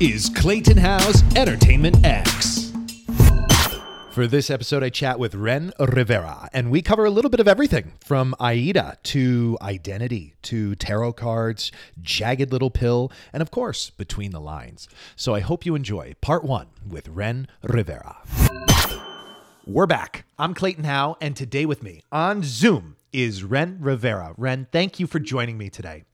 is Clayton Howe's Entertainment X. For this episode, I chat with Ren Rivera, and we cover a little bit of everything from Aida to identity to tarot cards, jagged little pill, and of course, between the lines. So I hope you enjoy part one with Ren Rivera. We're back. I'm Clayton Howe, and today with me on Zoom is Ren Rivera. Ren, thank you for joining me today.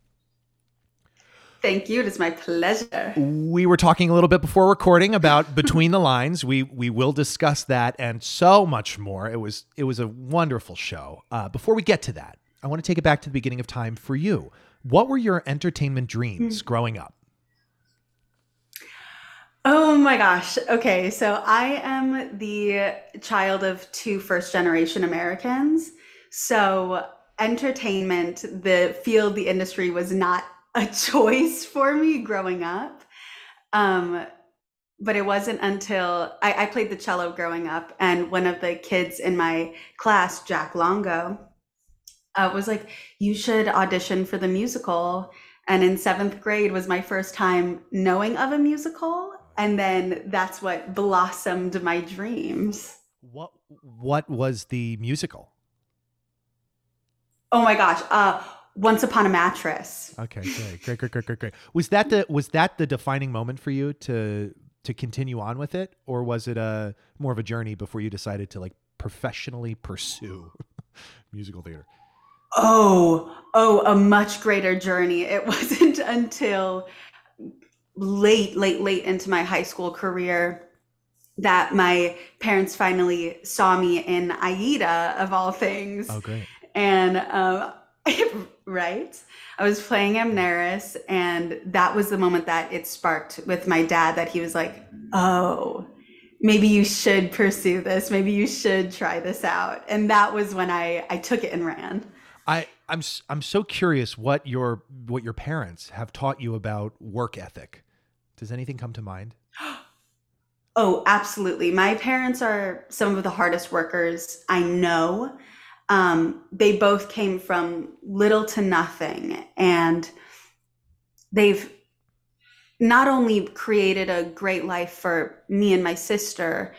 Thank you. It is my pleasure. We were talking a little bit before recording about between the lines. We we will discuss that and so much more. It was it was a wonderful show. Uh, before we get to that, I want to take it back to the beginning of time for you. What were your entertainment dreams Hmm. growing up? Oh my gosh. Okay. So I am the child of two first generation Americans. So entertainment, the field, the industry was not a choice for me growing up. Um, but it wasn't until I, I played the cello growing up, and one of the kids in my class, Jack Longo, uh, was like, "You should audition for the musical." And in seventh grade was my first time knowing of a musical, and then that's what blossomed my dreams. What what was the musical? Oh my gosh! Uh, Once Upon a Mattress. Okay, great, great, great, great, great, great. Was that the was that the defining moment for you to to continue on with it, or was it a more of a journey before you decided to like professionally pursue musical theater? Oh, oh, a much greater journey. It wasn't until late, late, late into my high school career that my parents finally saw me in Aida, of all things. Oh, great. And, um, right? I was playing Amneris, and that was the moment that it sparked with my dad that he was like, oh, maybe you should pursue this. Maybe you should try this out. And that was when I, I took it and ran. I I'm I'm so curious what your what your parents have taught you about work ethic. Does anything come to mind? Oh, absolutely. My parents are some of the hardest workers I know. Um, they both came from little to nothing, and they've not only created a great life for me and my sister,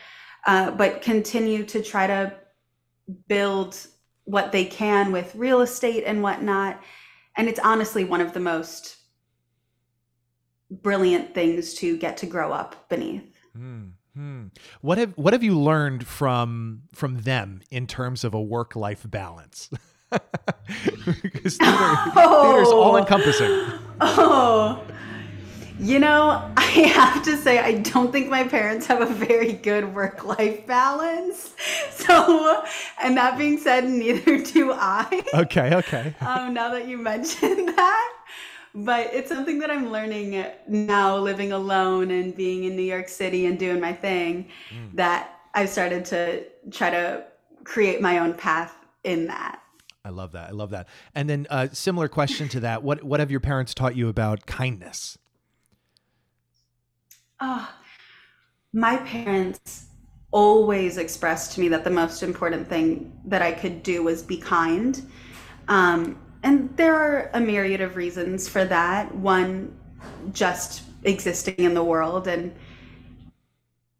uh, but continue to try to build what they can with real estate and whatnot. And it's honestly one of the most brilliant things to get to grow up beneath. Hmm. Hmm. What have what have you learned from from them in terms of a work life balance? because theater, theater's all Oh. encompassing. Oh, you know, I have to say, I don't think my parents have a very good work life balance. So, and that being said, neither do I. Okay, okay. Um, now that you mentioned that. But it's something that I'm learning now, living alone and being in New York City and doing my thing, that I've started to try to create my own path in that. I love that. I love that. And then uh, similar question to that. What what have your parents taught you about kindness? Oh, my parents always expressed to me that the most important thing that I could do was be kind. Um, and there are a myriad of reasons for that. One, just existing in the world and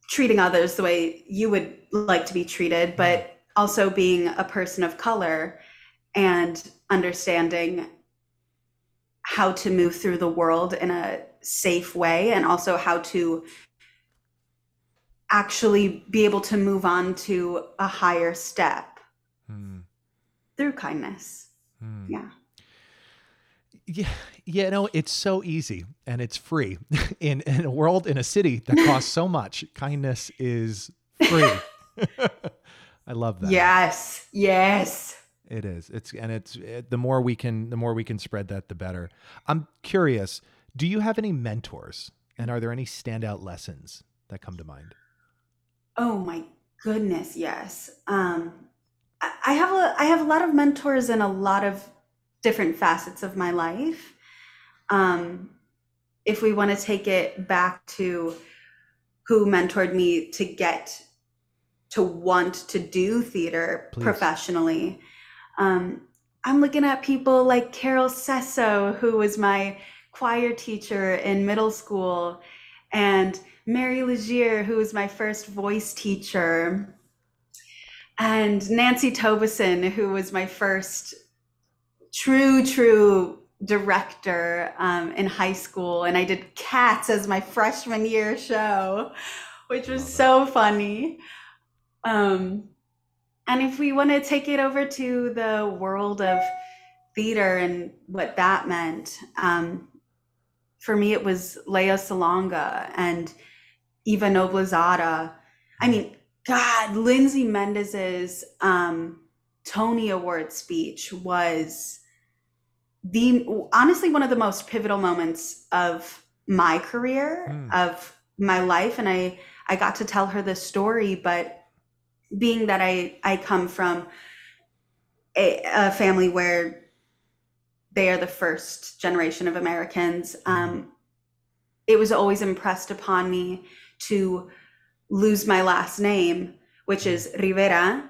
treating others the way you would like to be treated, but also being a person of color and understanding how to move through the world in a safe way and also how to actually be able to move on to a higher step Hmm. through kindness. Hmm. Yeah. Yeah, you know, it's so easy and it's free. In in a world in a city that costs so much, kindness is free. I love that. Yes. Yes. It is. It's and it's it, the more we can the more we can spread that the better. I'm curious, do you have any mentors and are there any standout lessons that come to mind? Oh my goodness, yes. Um, I have a I have a lot of mentors in a lot of different facets of my life. Um, if we want to take it back to who mentored me to get to want to do theater Please. professionally, um, I'm looking at people like Carol Sesso, who was my choir teacher in middle school, and Mary Legier, who was my first voice teacher, and Nancy Tobison, who was my first true, true director um, in high school. And I did Cats as my freshman year show, which was so funny. Um, and if we want to take it over to the world of theater and what that meant, um, for me, it was Lea Salonga and Eva Noblezada. I mean, God, Lindsay Mendez's um, Tony Award speech was the honestly one of the most pivotal moments of my career, mm. of my life, and I I got to tell her this story. But being that I I come from a, a family where they are the first generation of Americans, um, it was always impressed upon me to lose my last name, which is Rivera,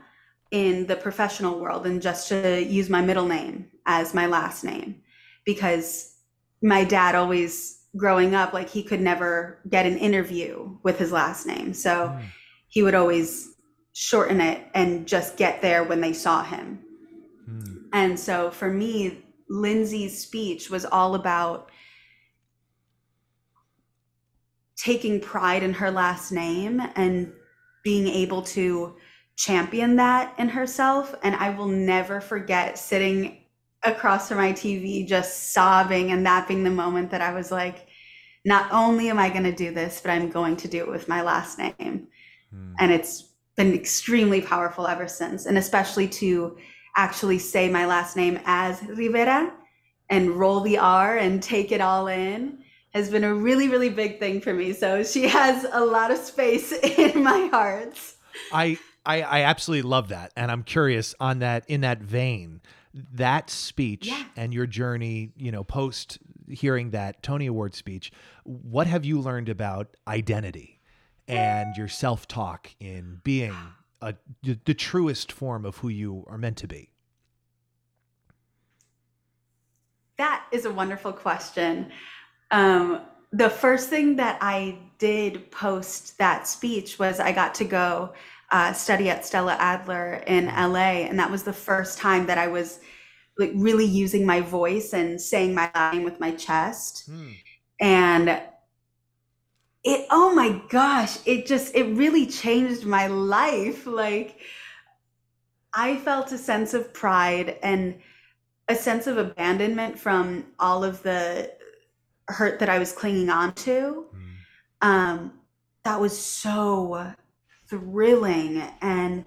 in the professional world, and just to use my middle name as my last name. Because my dad always, growing up, like he could never get an interview with his last name. So mm. he would always shorten it and just get there when they saw him. Mm. And so for me, Lindsay's speech was all about taking pride in her last name and being able to champion that in herself. And I will never forget sitting across from my TV just sobbing and that being the moment that I was like, not only am I going to do this, but I'm going to do it with my last name. Mm. And it's been extremely powerful ever since. And especially to actually say my last name as Rivera and roll the R and take it all in has been a really, really big thing for me. So she has a lot of space in my heart. I, I, I absolutely love that. And I'm curious on that, in that vein, that speech yeah. and your journey, you know, post hearing that Tony Award speech, what have you learned about identity and your self talk in being a, the truest form of who you are meant to be? That is a wonderful question. Um, the first thing that I did post that speech was I got to go uh, study at Stella Adler in LA, and that was the first time that I was like really using my voice and saying my line with my chest. Hmm. And it, oh my gosh, it just, it really changed my life. Like, I felt a sense of pride and a sense of abandonment from all of the hurt that I was clinging on to. Mm. Um, that was so thrilling. And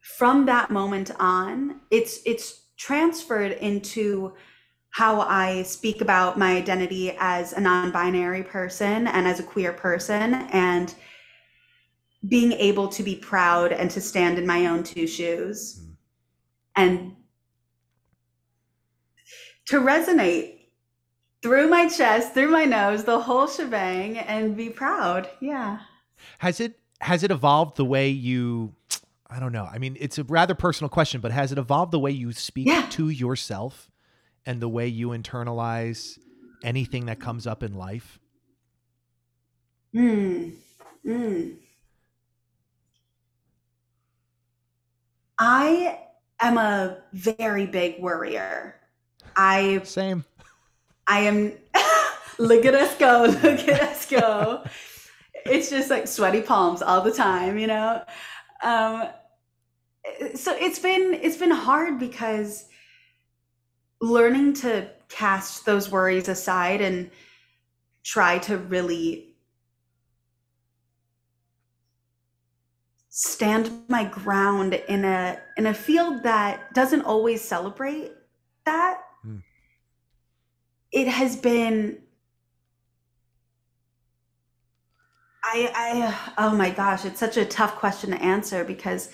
from that moment on, it's it's transferred into how I speak about my identity as a non-binary person and as a queer person and being able to be proud and to stand in my own two shoes mm. and to resonate through my chest, through my nose, the whole shebang, and be proud. Yeah. Has it has it evolved the way you? I don't know. I mean, it's a rather personal question, but has it evolved the way you speak yeah. to yourself and the way you internalize anything that comes up in life? Hmm. Hmm. I am a very big worrier. I same. I am, look at us go, look at us go. it's just like sweaty palms all the time, you know? Um, so it's been, it's been hard because learning to cast those worries aside and try to really stand my ground in a in a field that doesn't always celebrate that it has been I, I, oh my gosh, it's such a tough question to answer because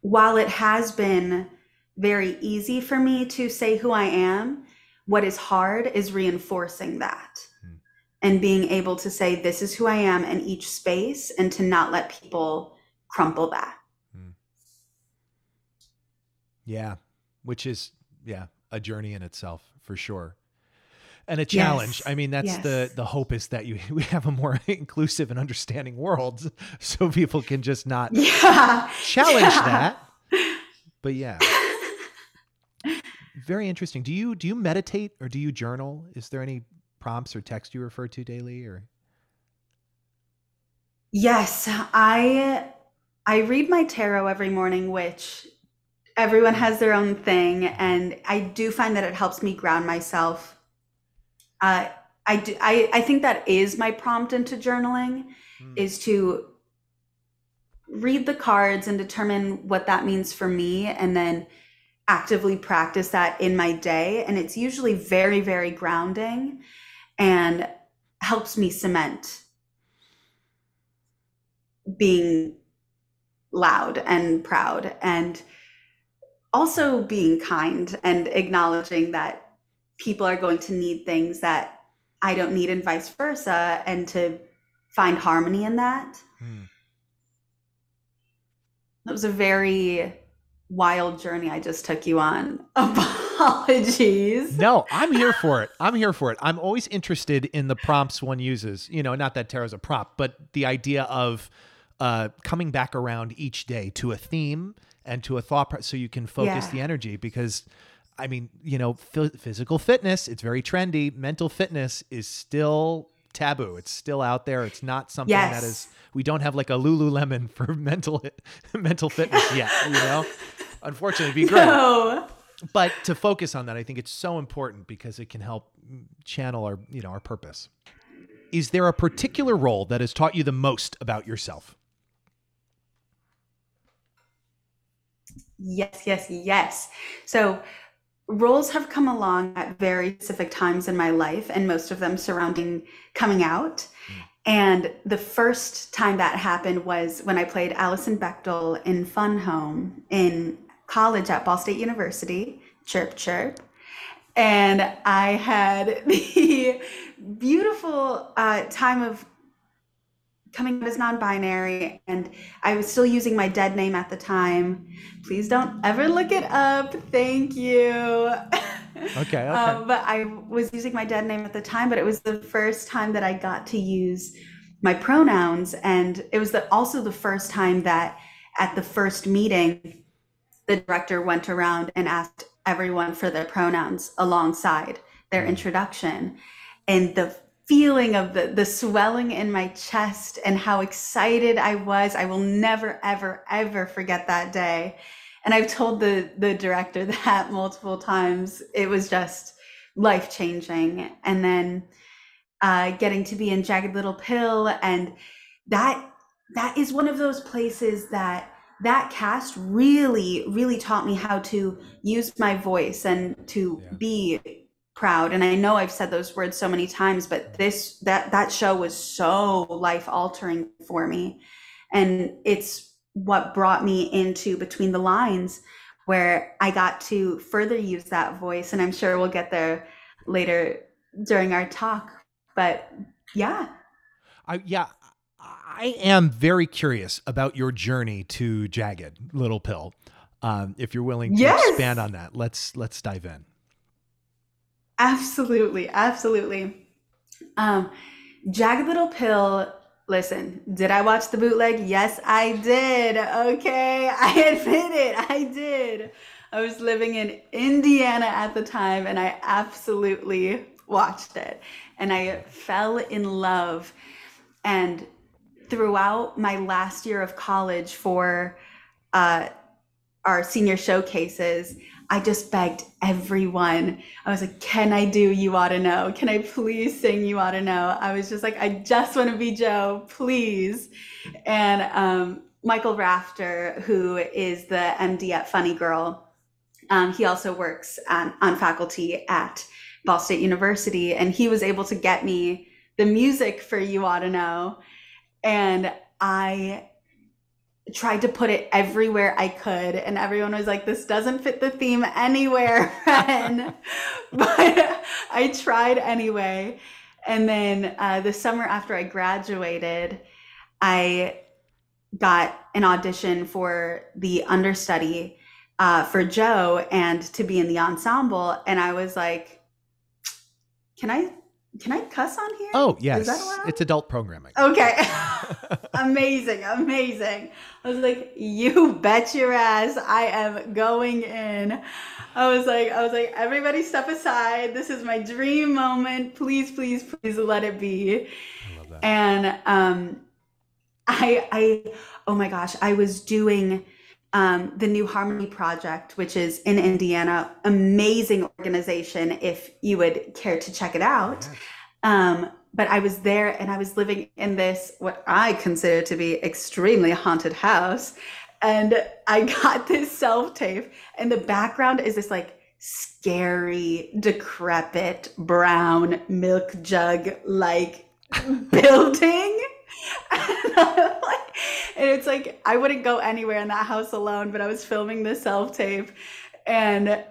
while it has been very easy for me to say who I am, what is hard is reinforcing that hmm. and being able to say, this is who I am in each space and to not let people crumple that. Hmm. Yeah, which is, yeah, a journey in itself for sure. and a challenge. Yes. I mean, that's the the hope is that you we have a more inclusive and understanding world, so people can just not Yeah. challenge Yeah. that. But yeah, very interesting. Do you do you meditate or do you journal? Is there any prompts or text you refer to daily or? Yes, I I read my tarot every morning, which everyone has their own thing, and I do find that it helps me ground myself. Uh, I do, I I think that is my prompt into journaling Hmm. is to read the cards and determine what that means for me, and then actively practice that in my day, and it's usually very very grounding, and helps me cement being loud and proud and also being kind and acknowledging that people are going to need things that I don't need and vice versa and to find harmony in that. Hmm. That was a very wild journey I just took you on. Apologies. No, I'm here for it. I'm here for it. I'm always interested in the prompts one uses. You know, not that tarot's a prop, but the idea of uh, coming back around each day to a theme and to a thought, pro- so you can focus Yeah. the energy. Because, I mean, you know, phy- physical fitness, it's very trendy. Mental fitness is still taboo. It's still out there. It's not something that Yes. is. We don't have like a Lululemon for mental mental fitness yet. You know, unfortunately, it'd be great No. but to focus on that i think it's so important because it can help channel our you know our purpose is there a particular role that has taught you the most about yourself Yes, yes, yes. So roles have come along at very specific times in my life, and most of them surrounding coming out. And the first time that happened was when I played Alison Bechdel in Fun Home in college at Ball State University, chirp chirp. And I had the beautiful uh, time of coming out as non-binary and i was still using my dead name at the time. Please don't ever look it up. Thank you. Okay, okay. um, but i was using my dead name at the time but it was the first time that i got to use my pronouns and it was the, also the first time that at the first meeting the director went around and asked everyone for their pronouns alongside their introduction. And the feeling of the the swelling in my chest and how excited I was. I will never ever ever forget that day. And I've told the the director that multiple times. It was just life changing and then uh, getting to be in Jagged Little Pill and that that is one of those places that that cast really really taught me how to use my voice and to Yeah. be proud and i know i've said those words so many times but this that that show was so life altering for me. And it's what brought me into between the lines where i got to further use that voice and i'm sure we'll get there later during our talk but yeah. I, yeah i am very curious about your journey to jagged little pill um, if you're willing to Yes. expand on that. Let's let's dive in Absolutely, absolutely. Um, Jagged Little Pill. Listen, did I watch the bootleg? Yes, I did. Okay, I admit it. I did. I was living in Indiana at the time, and I absolutely watched it, and I fell in love. And throughout my last year of college for uh, our senior showcases, I just begged everyone. I was like, Can I do You Ought to Know? Can I please sing You Ought to Know? I was just like, I just want to be Jo, please. And um, Michael Rafter, who is the MD at Funny Girl, um, he also works on, on faculty at Ball State University, and he was able to get me the music for You Ought to Know. And I tried to put it everywhere I could, and everyone was like, "This doesn't fit the theme anywhere, but I tried anyway. And then uh, the summer after I graduated, I got an audition for the understudy uh, for Jo and to be in the ensemble, and I was like, can I can I cuss on here? Oh yes, it's adult programming. Okay, amazing, amazing. I was like, you bet your ass, I am going in. I was like, I was like, everybody step aside. This is my dream moment. Please, please, please let it be. And um, I, I, oh my gosh, I was doing um, the New Harmony Project, which is in Indiana, amazing organization. If you would care to check it out. Um, but I was there and I was living in this, what I consider to be extremely haunted house. And I got this self tape, and the background is this like scary, decrepit, brown milk jug like building. and it's like I wouldn't go anywhere in that house alone, but I was filming the self tape. And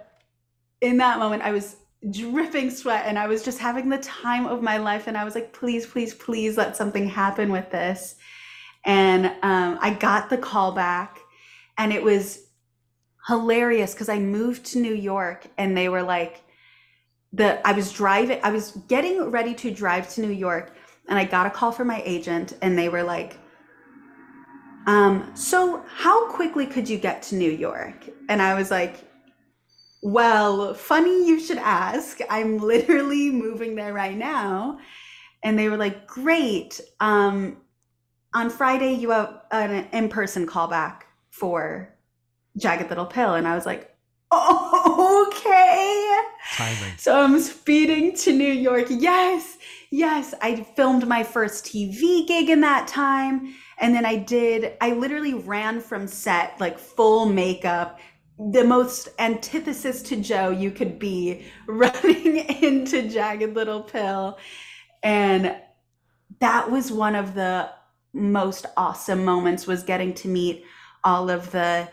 in that moment, I was dripping sweat and I was just having the time of my life. And I was like, please, please, please let something happen with this. And um, I got the call back, and it was hilarious because I moved to New York and they were like, the I was driving, I was getting ready to drive to New York, and I got a call from my agent, and they were like, um, so how quickly could you get to New York? And I was like, well, funny you should ask. I'm literally moving there right now. And they were like, great. Um, on Friday, you have an in person callback for Jagged Little Pill. And I was like, oh, okay. Timing. So I'm speeding to New York. Yes, yes. I filmed my first TV gig in that time. And then I did, I literally ran from set, like full makeup, the most antithesis to Jo you could be running into Jagged Little Pill. And that was one of the most awesome moments was getting to meet all of the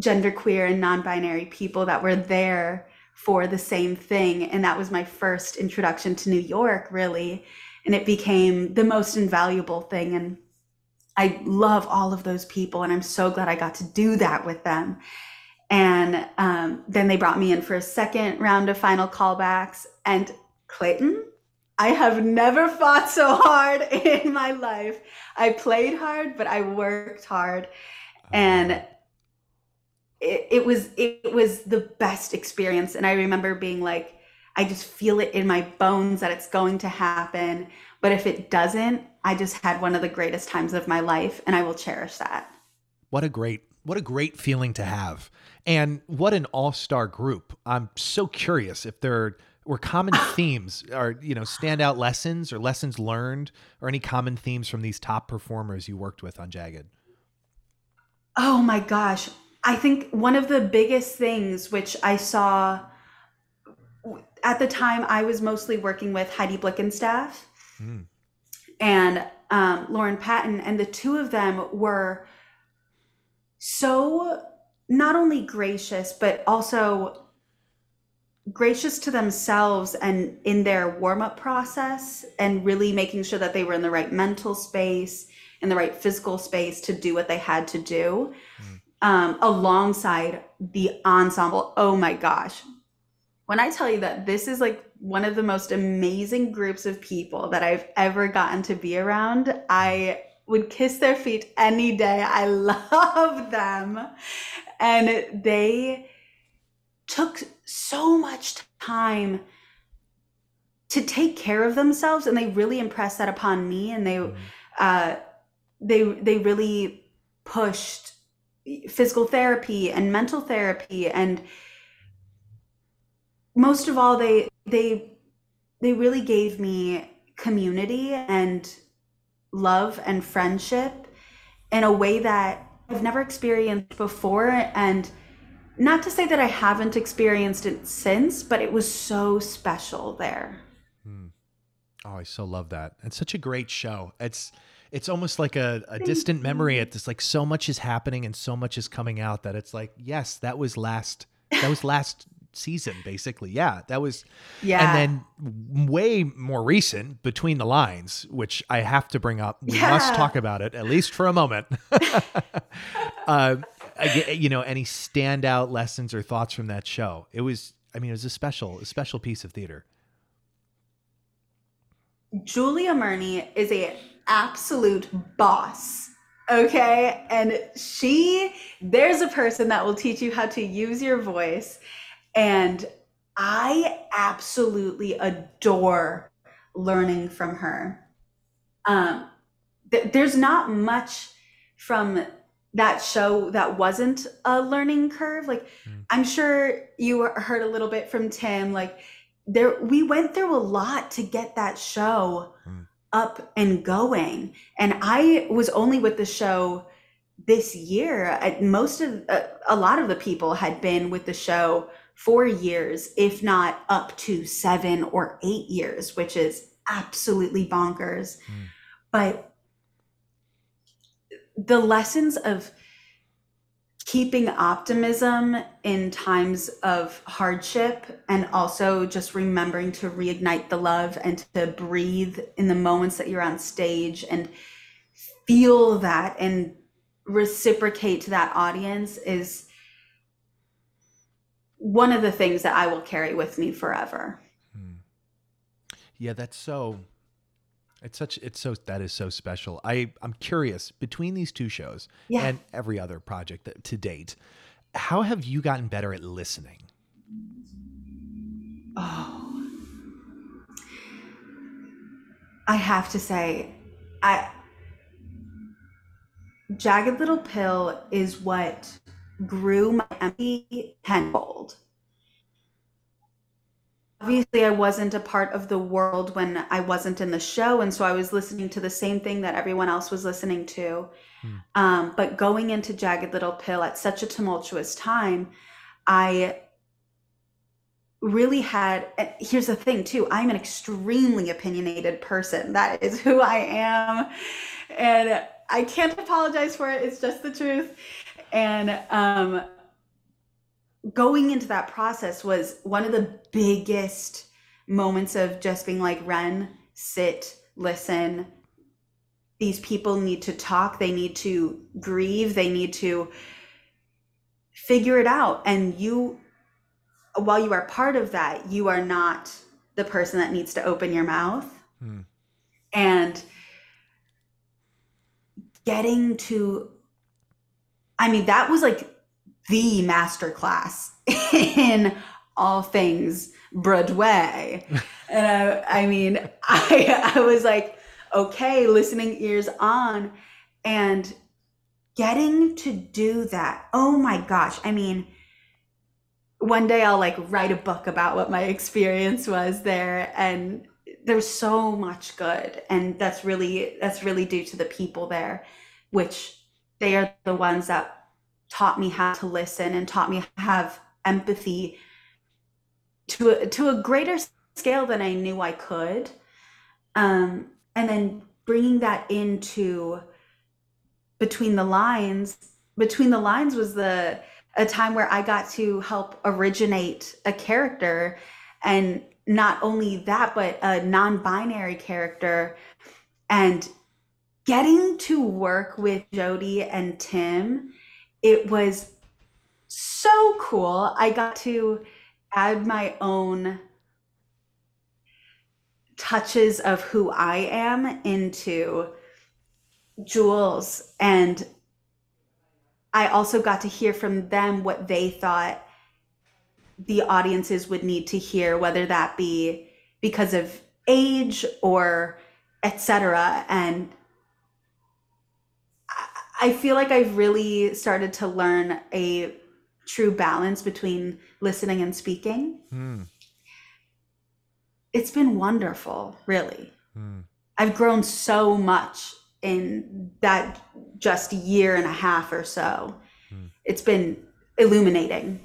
genderqueer and non-binary people that were there for the same thing and that was my first introduction to New York really and it became the most invaluable thing and I love all of those people, and I'm so glad I got to do that with them. And um, then they brought me in for a second round of final callbacks. And Clayton, I have never fought so hard in my life. I played hard, but I worked hard, and it, it was it was the best experience. And I remember being like, I just feel it in my bones that it's going to happen. But if it doesn't, I just had one of the greatest times of my life and I will cherish that. What a great what a great feeling to have. And what an all-star group. I'm so curious if there were common themes or you know standout lessons or lessons learned or any common themes from these top performers you worked with on Jagged. Oh my gosh. I think one of the biggest things which I saw at the time I was mostly working with Heidi Blickenstaff mm. and um, Lauren Patten, and the two of them were so not only gracious, but also gracious to themselves and in their warm up process, and really making sure that they were in the right mental space, in the right physical space to do what they had to do. Mm. Um, alongside the ensemble. Oh my gosh, when I tell you that this is like one of the most amazing groups of people that I've ever gotten to be around, I would kiss their feet any day. I love them. And they took so much time to take care of themselves and they really impressed that upon me and they mm-hmm. uh, they they really pushed physical therapy and mental therapy and most of all they they they really gave me community and love and friendship in a way that I've never experienced before and not to say that I haven't experienced it since, but it was so special there. Hmm. Oh, I so love that. It's such a great show. It's it's almost like a, a distant memory. It's like so much is happening and so much is coming out that it's like, yes, that was last that was last season, basically. Yeah, that was. Yeah. And then way more recent, Between the Lines, which I have to bring up. We yeah. must talk about it, at least for a moment. uh, you know, any standout lessons or thoughts from that show? It was, I mean, it was a special, a special piece of theater. Julia Murney is a absolute boss. Okay. And she, there's a person that will teach you how to use your voice. And I absolutely adore learning from her. Um, th- there's not much from that show that wasn't a learning curve. Like, mm. I'm sure you heard a little bit from Tim. Like, there, we went through a lot to get that show mm. Up and going. And I was only with the show this year. Most of, uh, a lot of the people had been with the show for years, if not up to seven or eight years, which is absolutely bonkers. Mm. But the lessons of keeping optimism in times of hardship and also just remembering to reignite the love and to breathe in the moments that you're on stage and feel that and reciprocate to that audience is one of the things that I will carry with me forever. Hmm. Yeah, that's so it's such it's so that is so special. I I'm curious between these two shows yeah. and every other project that, to date, how have you gotten better at listening? Oh. I have to say I Jagged Little Pill is what grew my empathy tenfold obviously I wasn't a part of the world when I wasn't in the show. And so I was listening to the same thing that everyone else was listening to. Hmm. Um, but going into Jagged Little Pill at such a tumultuous time, I really had here's the thing too i'm an extremely opinionated person that is who i am and i can't apologize for it it's just the truth and um going into that process was one of the biggest moments of just being like, Ren, sit, listen. These people need to talk, they need to grieve, they need to figure it out. And you, while you are part of that, you are not the person that needs to open your mouth. Hmm. And getting to, I mean, that was like the masterclass in all things Broadway. and I, I mean, I, I was like, okay, listening ears on and getting to do that. Oh my gosh. I mean, one day I'll like write a book about what my experience was there and there's so much good and that's really that's really due to the people there which they are the ones that taught me how to listen and taught me how to have empathy to a, to a greater scale than I knew I could. Um, and then bringing that into between the lines. Between the lines was the a time where I got to help originate a character, and not only that, but a non-binary character, and getting to work with Jody and Tim it was so cool. I got to add my own touches of who I am into Jules. And I also got to hear from them what they thought the audiences would need to hear, whether that be because of age or etc. And I feel like I've really started to learn a true balance between listening and speaking. Mm. It's been wonderful, really. Mm. I've grown so much in that just year and a half or so. Mm. It's been illuminating.